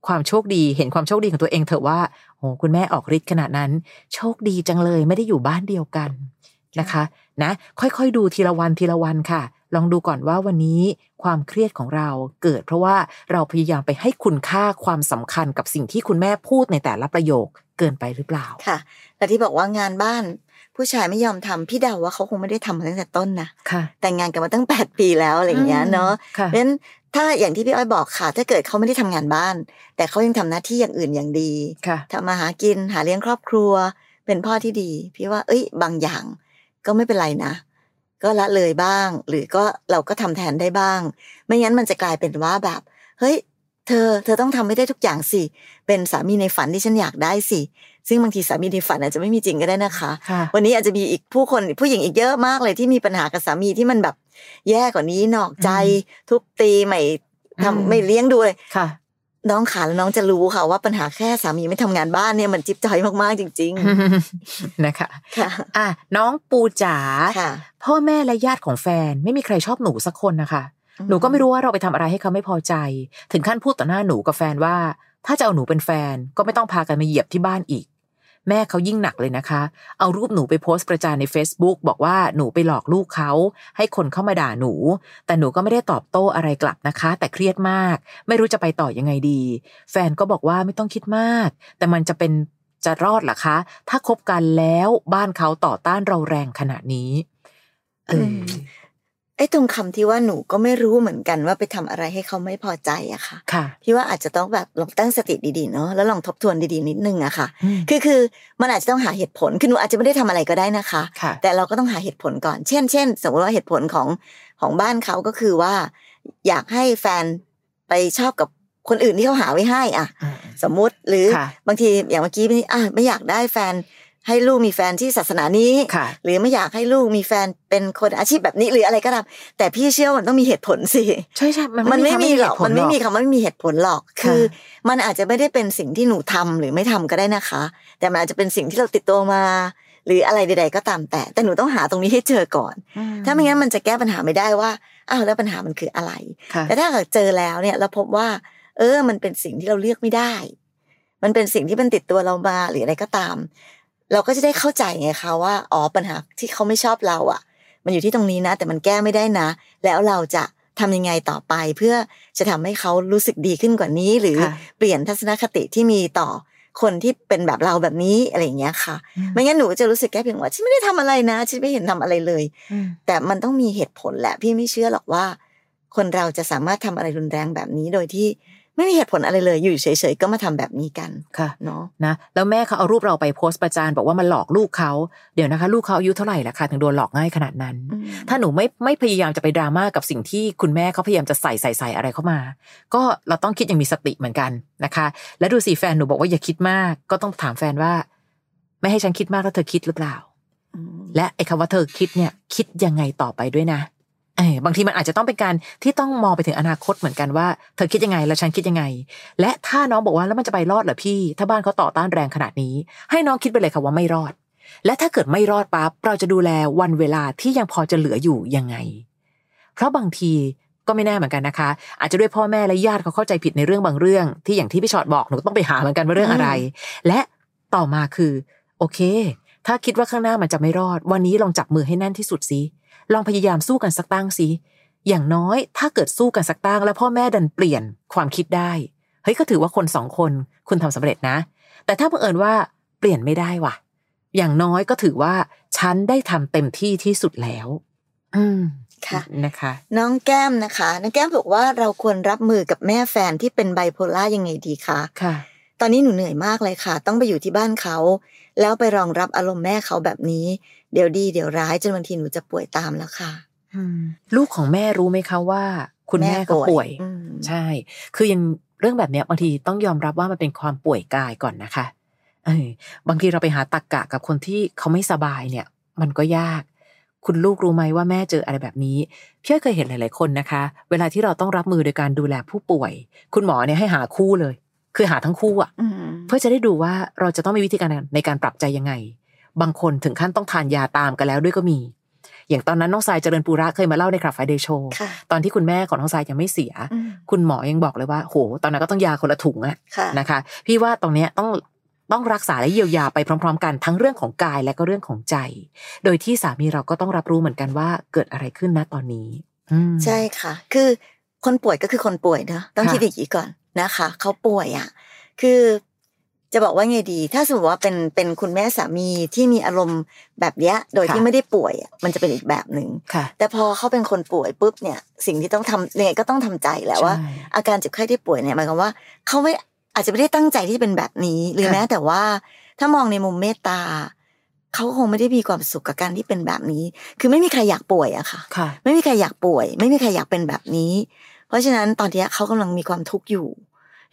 ความโชคดีเห็นความโชคดีของตัวเองเถอะว่าโอ้คุณแม่ออกฤทธิ์ขนาดนั้น โชคดีจังเลยไม่ได้อยู่บ้านเดียวกันนะคะ นะ ค่อยๆ ดูทีละวันทีละวันค่ะ ลองดูก่อนว่าวันนี้ความเครียดของเราเกิด เพราะว่าเราพยายามไปให้คุณค่าความสำคัญกับสิ่งที่คุณแม่พูดในแต่ละประโยคเกินไปหรือเปล่าค่ะ และที่บอกว่างานบ้าน ผู้ชายไม่ยอมทำพี่เดาว่าเขาคงไม่ได้ทำมาตั้งแต่ต้นนะค่ะแต่งงานกันมาตั้งแปดปีแล้วอะไรอย่างเงี้ยเนาะค่ะเพราะฉะนั้นถ้าอย่างที่พี่อ้อยบอกค่ะ ถ้าเกิดเขาไม่ได้ทำงานบ้าน แต่เขายังทำหน้าที่อย่างอื่นอย่างดีค่ะทำมาหากินหาเลี้ยงครอบครัว เป็นพ่อที่ดี พี่ว่า เอ้ย บางอย่าง ก็ไม่เป็นไรนะ ก็ละเลยบ้าง หรือก็เราก็ทำแทนได้บ้าง ไม่งั้นมันจะกลายเป็นว่าแบบ เฮ้ย เธอ เธอต้องทำให้ได้ทุกอย่างสิเป็นสามีในฝันที่ฉันอยากได้สิ ซึ่งบางทีสามีในฝันอาจจะไม่มีจริงก็ได้นะคะค่ะวันนี้อาจจะมีอีกผู้คนผู้หญิงอีกเยอะมากเลยที่มีปัญหากับสามีที่มันแบบแย่กว่านี้นอกใจทุบตีไม่อืมทำไม่เลี้ยงดูเลยค่ะ น้องขาแล้วน้องจะรู้ค่ะว่าปัญหาแค่สามีไม่ทำงานบ้านเนี่ยมันจิ๊บจอยมากๆจริงนะคะๆค่ะอะน้องปูจ๋าค่ะพ่อแม่และญาติของแฟนไม่มีใครชอบหนูสักคนนะคะ หนูก็ไม่รู้ว่าเราไปทำอะไรให้เขาไม่พอใจ ถึงขั้นพูดต่อหน้าหนูกับแฟนว่า ถ้าจะเอาหนูเป็นแฟนก็ไม่ต้องพากันมาเหยียบที่บ้านอีก แม่เขายิ่งหนักเลยนะคะ เอารูปหนูไปโพสต์ประจานใน Facebook บอกว่าหนูไปหลอกลูกเขา ให้คนเข้ามาด่าหนู แต่หนูก็ไม่ได้ตอบโต้อะไรกลับนะคะ แต่เครียดมาก ไม่รู้จะไปต่อยังไงดี แฟนก็บอกว่าไม่ต้องคิดมาก แต่มันจะเป็นจะรอดหรอคะ ถ้าคบกันแล้วบ้านเขาต่อต้านเราแรงขนาดนี้เออ ไอ้ตรงคำที่ว่าหนูก็ไม่รู้เหมือนกันว่าไปทำอะไรให้เขาไม่พอใจอะค่ะค่ะพี่ว่าอาจจะต้องแบบลองตั้งสติดีๆเนาะแล้วลองทบทวนดีๆนิดนึงอะค่ะอืมคือคือมันอาจจะต้องหาเหตุผลคือหนูอาจจะไม่ได้ทำอะไรก็ได้นะคะค่ะแต่เราก็ต้องหาเหตุผลก่อน เช่นเช่นสมมติว่าเหตุผลของของบ้านเขาก็คือว่า อยากให้แฟนไปชอบกับคนอื่นที่เขาหาไว้ให้อะอืมสมมุติหรือค่ะบางทีอย่างเมื่อกี้อะไม่อยากได้แฟน ให้ลูกมีแฟนที่ศาสนานี้ค่ะหรือไม่อยากให้ลูกมีแฟนเป็นคนอาชีพแบบนี้หรืออะไรก็ตามแต่พี่เชื่อว่ามันต้องมีเหตุผลสิใช่ใช่มันไม่มีหรอกทำมันไม่มีคำว่าไม่มีเหตุผลหรอกค่ะคือ มันอาจจะไม่ได้เป็นสิ่งที่หนูทำหรือไม่ทำก็ได้นะคะ แต่มันอาจจะเป็นสิ่งที่เราติดตัวมา หรืออะไรใด ๆ ก็ตามแต่ แต่หนูต้องหาตรงนี้ให้เจอก่อนอืถ้าไม่งั้นมันจะแก้ปัญหาไม่ได้ว่าอ้าวแล้วปัญหามันคืออะไรค่ะแต่ถ้าเกิดเจอแล้วเนี่ยเราพบว่า เออ มันเป็นสิ่งที่เราเลือกไม่ได้มันเป็นสิ่งที่มันติดตัวเรามาหรืออะไรก็ตาม เราก็จะได้เข้าใจไงคะว่าอ๋อปัญหาที่เขาไม่ชอบเราอะ มันอยู่ที่ตรงนี้นะ แต่มันแก้ไม่ได้นะ แล้วเราจะทำยังไงต่อไป เพื่อจะทำให้เขารู้สึกดีขึ้นกว่านี้ หรือค่ะเปลี่ยนทัศนคติที่มีต่อคนที่เป็นแบบเราแบบนี้อะไรอย่างเงี้ยค่ะ ไม่งั้นหนูจะรู้สึกแค่เพียงว่าฉันไม่ได้ทำอะไรนะฉันไม่เห็นทำอะไรเลยอืมแต่มันต้องมีเหตุผลแหละพี่ไม่เชื่อหรอกว่า คนเราจะสามารถทำอะไรรุนแรงแบบนี้โดยที่ ไม่มีเหตุผลอะไรเลยอยู่เฉยๆก็มาทำแบบนี้กันค่ะเนาะนะแล้วแม่เขาเอารูปเราไปโพสต์ประจานบอกว่ามันหลอกลูกเขาเดี๋ยวนะคะ ลูกเขาอายุเท่าไหร่ละคะถึงโดนหลอกง่ายขนาดนั้นอืมถ้าหนูไม่ไม่พยายามจะไปดราม่ากับสิ่งที่คุณแม่เขาพยายามจะใส่ใส่ใส่อะไรเข้ามา ก็เราต้องคิดอย่างมีสติเหมือนกันนะคะ แล้วดูสิแฟนหนูบอกว่าอย่าคิดมาก ก็ต้องถามแฟนว่า ไม่ให้ฉันคิดมากแล้วเธอคิดหรือเปล่าอืมและไอ้คำว่าเธอคิดเนี่ย คิดยังไงต่อไปด้วยนะเออ บางทีมันอาจจะต้องเป็นการที่ต้องมองไปถึงอนาคตเหมือนกันว่า เธอคิดยังไงแล้วฉันคิดยังไง และถ้าน้องบอกว่าแล้วมันจะไปรอดเหรอพี่ ถ้าบ้านเขาต่อต้านแรงขนาดนี้ ให้น้องคิดไปเลยค่ะว่าไม่รอด และถ้าเกิดไม่รอดปั๊บเราจะดูแลวันเวลาที่ยังพอจะเหลืออยู่ยังไง เพราะบางทีก็ไม่แน่เหมือนกันนะคะ อาจจะด้วยพ่อแม่และญาติเขาเข้าใจผิดในเรื่องบางเรื่อง ที่อย่างที่พี่ชอตบอกหนูก็ต้องไปหาเหมือนกันว่าเรื่องอะไร และต่อมาคือ โอเค ถ้าคิดว่าข้างหน้ามันจะไม่รอด วันนี้ลองจับมือให้แน่นที่สุดสิ ลองพยายามสู้กันสักตั้งสิอย่างน้อยถ้าเกิดสู้กันสักตั้งแล้วพ่อแม่ดันเปลี่ยนความคิดได้เฮ้ยก็ถือว่าคนสองคนคุณทำสำเร็จนะ แต่ถ้าบังเอิญว่าเปลี่ยนไม่ได้ว่ะ อย่างน้อยก็ถือว่าฉันได้ทำเต็มที่ที่สุดแล้ว อืมค่ะนะคะ น้องแก้มนะคะ น้องแก้มบอกว่าเราควรรับมือกับแม่แฟนที่เป็นไบโพล่ายังไงดีคะค่ะต อนนี้หนูเหนื่อยมากเลยค่ะ ต้องไปอยู่ที่บ้านเขา แล้วไปรองรับอารมณ์แม่เขาแบบนี้ เดี๋ยวดีเดี๋ยวร้ายจนบางทีหนูจะป่วยตามแล้วค่ะลูกของแม่รู้ไหมคะว่า คุณแม่เขาป่วยอืมใช่ คือยังเรื่องแบบเนี้ยบางทีต้องยอมรับว่ามันเป็นความป่วยกายก่อนนะคะเออบางทีเราไปหาตักกะกับคนที่เขาไม่สบายเนี่ย มันก็ยาก คุณลูกรู้ไหมว่าแม่เจออะไรแบบนี้พี่อ้อยเคยเห็นหลาย ๆ คนนะคะ เวลาที่เราต้องรับมือโดยการดูแลผู้ป่วย คุณหมอเนี่ยให้หาคู่เลย คือหาทั้งคู่อะอืมเพื่อจะได้ดูว่าเราจะต้องมีวิธีการในการปรับใจยังไง บางคนถึงขั้นต้องทานยาตามกันแล้วด้วยก็มี อย่างตอนนั้นน้องสายเจริญปูระเคยมาเล่าในคลับไฟเดย์โชว์ค่ะตอนที่คุณแม่ของน้องสายยังไม่เสียอืมคุณหมอยังบอกเลยว่าโหตอนนั้นก็ต้องยาคนละถุงอะค่ะนะคะ พี่ว่าตรงเนี้ยต้องต้องรักษาและเยียวยาไปพร้อม ๆ กันทั้งเรื่องของกายและก็เรื่องของใจ โดยที่สามีเราก็ต้องรับรู้เหมือนกันว่าเกิดอะไรขึ้นนะตอนนี้อืมใช่ค่ะ คือคนป่วยก็คือคนป่วยเนอะต้องค่ะคิดอย่างนี้ก่อน นะคะ เขาป่วยอะ คือจะบอกว่าไงดี ถ้าสมมติว่าเป็นเป็นคุณแม่สามีที่มีอารมณ์แบบเนี้ย โดยที่ไม่ได้ป่วยอะมันจะเป็นอีกแบบหนึ่งค่ะแต่พอเขาเป็นคนป่วยปุ๊บเนี่ย สิ่งที่ต้องทำเนี่ยก็ต้องทำใจแหละว่าใช่อาการเจ็บไข้ได้ป่วยเนี่ยหมายความว่าเขาไม่อาจจะไม่ได้ตั้งใจที่จะเป็นแบบนี้ หรือค่ะแม้แต่ว่าถ้ามองในมุมเมตตาเขาคงไม่ได้มีความสุขกับการที่เป็นแบบนี้ คือไม่มีใครอยากป่วยอะค่ะค่ะไม่มีใครอยากป่วย ไม่มีใครอยากเป็นแบบนี้เพ ราะฉะนั้นตอนเนี้ยเขากำลังมีความทุกข์อยู่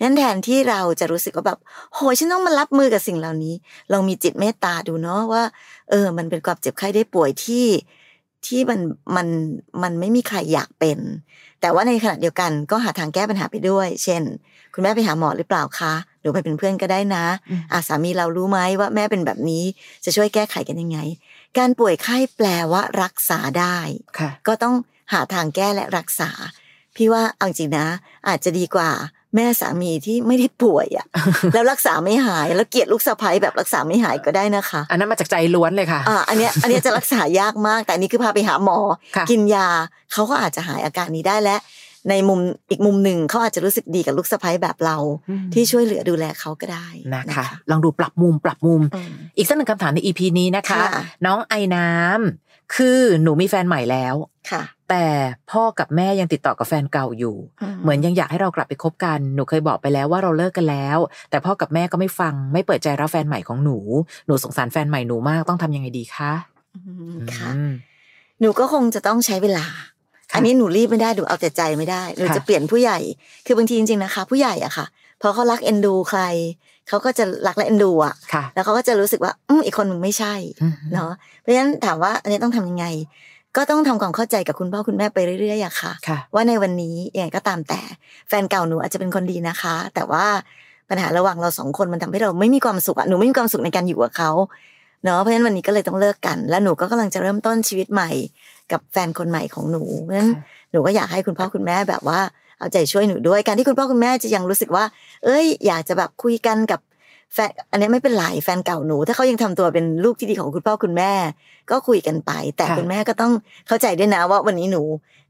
นั้นแทนที่เราจะรู้สึกว่าแบบโหยฉันต้องมารับมือกับสิ่งเหล่านี้ ลองมีจิตเมตตาดูเนาะว่า เออ มันเป็นความเจ็บไข้ได้ป่วยที่ที่มันมันมันไม่มีใครอยากเป็น แต่ว่าในขณะเดียวกันก็หาทางแก้ปัญหาไปด้วย เช่น คุณแม่ไปหาหมอหรือเปล่าคะหรือไปเป็นเพื่อนก็ได้นะอืมอาสามีเรารู้ไหมว่าแม่เป็นแบบนี้จะช่วยแก้ไขกันยังไง การป่วยไข้แปลว่ารักษาได้ค่ะก็ต้องหาทางแก้และรักษา พี่ว่าเอาจริงนะ อาจจะดีกว่าแม่สามีที่ไม่ได้ป่วยอะแล้วรักษาไม่หายแล้วเกลียดลูกสะใภ้แบบรักษาไม่หายก็ได้นะคะ อันนั้นมาจากใจล้วนเลยค่ะอ่าอันเนี้ยอันเนี้ยจะรักษายากมาก แต่อันนี้คือพาไปหาหมอค่ะกินยาเขาก็อาจจะหายอาการนี้ได้และ ในมุมอีกมุมหนึ่งเขาอาจจะรู้สึกดีกับลูกสะใภ้แบบเราอืมที่ช่วยเหลือดูแลเขาก็ได้นะคะ ลองดูปรับมุมปรับมุมอืมอีกสักหนึ่งคำถามใน EP นี้นะคะค่ะน้องไอน้ำ คือหนูมีแฟนใหม่แล้วค่ะ แต่พ่อกับแม่ยังติดต่อกับแฟนเก่าอยู่ เหมือนยังอยากให้เรากลับไปคบกัน หนูเคยบอกไปแล้วว่าเราเลิกกันแล้ว แต่พ่อกับแม่ก็ไม่ฟัง ไม่เปิดใจรับแฟนใหม่ของหนู หนูสงสารแฟนใหม่หนูมากต้องทำยังไงดีคะอืมค่ะอืมหนูก็คงจะต้องใช้เวลาค่ะอันนี้หนูรีบไม่ได้หนูเอาแต่ใจไม่ได้ หนูค่ะจะเปลี่ยนผู้ใหญ่ คือบางทีจริงๆนะคะ ผู้ใหญ่อะค่ะพอเขารักเอ็นดูใคร เขาก็จะรักและเอ็นดูอะค่ะแล้วเขาก็จะรู้สึกว่าอืมอีกคนมึงไม่ใช่อืมเนาะเพราะฉะนั้นถามว่าอันนี้ต้องทำยังไง ก็ต้องทำความเข้าใจกับคุณพ่อคุณแม่ไปเรื่อยๆอะค่ะค่ะ ว่าในวันนี้ยังไงก็ตามแต่แฟนเก่าหนูอาจจะเป็นคนดีนะคะ แต่ว่าปัญหาระหว่างเราสองคนมันทำให้เราไม่มีความสุขอะหนูไม่มีความสุขในการอยู่กับเขาเนาะเพราะฉะนั้นวันนี้ก็เลยต้องเลิกกัน แล้วหนูก็กำลังจะเริ่มต้นชีวิตใหม่ กับแฟนคนใหม่ของหนูเพราะฉะนั้นค่ะหนูก็อยากให้คุณพ่อคุณแม่แบบว่า เอาใจช่วยหนูด้วยการที่คุณพ่อคุณแม่จะยังรู้สึกว่า เอ้ย อยากจะแบบคุยกันกับแฟนอันนี้ไม่เป็นไรแฟนเก่าหนู ถ้าเขายังทำตัวเป็นลูกที่ดีของคุณพ่อคุณแม่ ก็คุยกันไป แต่ค่ะคุณแม่ก็ต้องเข้าใจด้วยนะว่าวันนี้หนู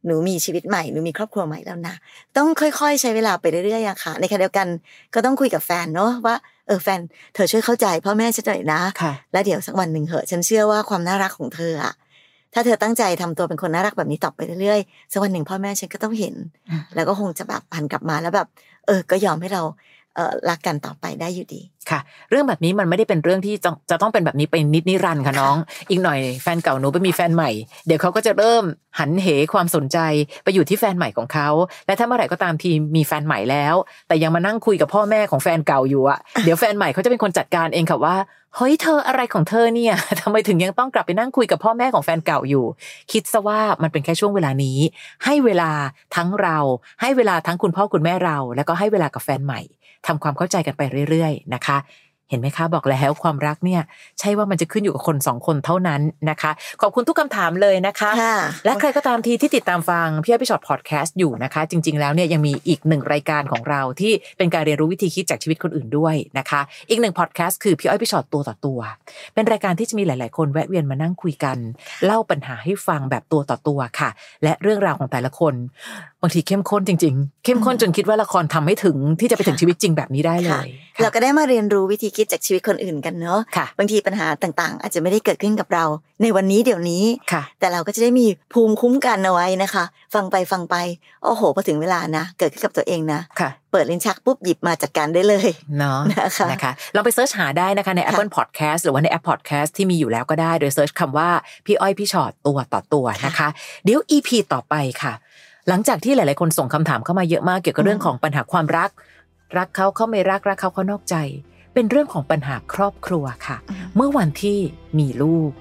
หนูมีชีวิตใหม่หนูมีครอบครัวใหม่แล้วนะต้องค่อยๆ ใช้เวลาไปเรื่อยๆอะค่ะในขณะเดียวกันก็ต้องคุยกับแฟนเนาะว่าเออแฟนเธอช่วยเข้าใจพ่อแม่ฉันหน่อยนะค่ะแล้วเดี๋ยวสักวันหนึ่งเหอะ ฉันเชื่อว่าความน่ารักของเธออะ ถ้าเธอตั้งใจทำตัวเป็นคนน่ารักแบบนี้ต่อไปเรื่อยๆสักวันหนึ่งพ่อแม่ฉันก็ต้องเห็น แล้วก็คงจะแบบหันกลับมาแล้วแบบ เออ ก็ยอมให้เราเออ รักกันต่อไปได้อยู่ดีค่ะ เรื่องแบบนี้มันไม่ได้เป็นเรื่องที่จะจะต้องเป็นแบบนี้ไปนิดนิรันดร์ค่ะน้อง อีกหน่อยแฟนเก่าหนูไปมีแฟนใหม่ เดี๋ยวเขาก็จะเริ่มหันเหความสนใจไปอยู่ที่แฟนใหม่ของเขา และถ้าเมื่อไหร่ก็ตามทีมีแฟนใหม่แล้ว แต่ยังมานั่งคุยกับพ่อแม่ของแฟนเก่าอยู่อะเดี๋ยวแฟนใหม่เขาจะเป็นคนจัดการเองค่ะว่าเฮ้ยเธออะไรของเธอเนี่ยทำไมถึงยังต้องกลับไปนั่งคุยกับพ่อแม่ของแฟนเก่าอยู่ คิดซะว่ามันเป็นแค่ช่วงเวลานี้ ให้เวลาทั้งเรา ให้เวลาทั้งคุณพ่อคุณแม่เรา แล้วก็ให้เวลากับแฟนใหม่ ทำความเข้าใจกันไปเรื่อย ๆ นะคะ เห็นไหมคะบอกแล้วความรักเนี่ยใช่ว่ามันจะขึ้นอยู่กับคนสองคนเท่านั้นนะคะ ขอบคุณทุกคำถามเลยนะคะค่ะและใครก็ตามทีที่ติดตามฟังพี่อ้อยพี่ชอตพอดแคสต์อยู่นะคะ จริง ๆ แล้วเนี่ยยังมีอีกหนึ่งรายการของเราที่เป็นการเรียนรู้วิธีคิดจากชีวิตคนอื่นด้วยนะคะ อีกหนึ่งพอดแคสต์คือพี่อ้อยพี่ชอตตัวต่อตัว เป็นรายการที่จะมีหลาย ๆ คนแวะเวียนมานั่งคุยกัน เล่าปัญหาให้ฟังแบบตัวต่อตัวค่ะ และเรื่องราวของแต่ละคน บางทีเข้มข้นจริง ๆ เข้มข้นจนคิดว่าละครทำไม่ถึงที่จะไปถึงชีวิตจริงแบบนี้ได้เลค่ะยเราก็ได้มาเรียนรู้วิธีคิดจากชีวิตคนอื่นกันเนาะค่ะบางทีปัญหาต่างๆ อาจจะไม่ได้เกิดขึ้นกับเรา ในวันนี้เดี๋ยวนี้ค่ะแต่เราก็จะได้มีภูมิคุ้มกันเอาไว้นะคะ ฟังไปฟังไปโอ้โหพอถึงเวลานะ เกิดขึ้นกับตัวเองนะค่ะเปิดลิ้นชักปุ๊บหยิบมาจัดการได้เลยเนาะนะคะนะคะลองไป search หาได้นะคะใน Apple Podcast หรือว่าในแอป Podcast ที่มีอยู่แล้วก็ได้โดย search คำว่าพี่อ้อยพี่ฉอดตัวต่อตัวนะคะ เดี๋ยว EP ต่อไปค่ะ หลังจากที่หลาย ๆ คนส่งคำถามเข้ามาเยอะมากเกี่ยวกับเรื่องของปัญหาความรัก รักเขาเขาไม่รักรักเขาเขานอกใจ เป็นเรื่องของปัญหาครอบครัวค่ะอืมเมื่อวันที่มีลูก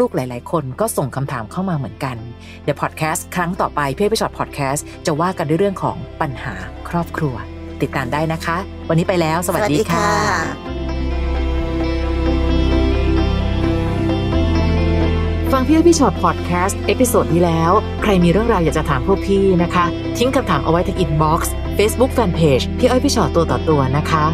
ลูก ๆ หลาย ๆ คนก็ส่งคำถามเข้ามาเหมือนกัน เดี๋ยวพอดแคสต์ครั้งต่อไปพี่อ้อยพี่ฉอดพอดแคสต์จะว่ากันด้วยเรื่องของปัญหาครอบครัว ติดตามได้นะคะ วันนี้ไปแล้ว สวัสดีค่ะ ฟังพี่อ้อยพี่ฉอดพอดแคสต์ episode นี้แล้ว ใครมีเรื่องราวอยากจะถามพวกพี่นะคะ ทิ้งคำถามเอาไว้ที่ inbox เฟซบุ๊กแฟนเพจพี่อ้อยพี่ฉอดตัวต่อตัวนะคะ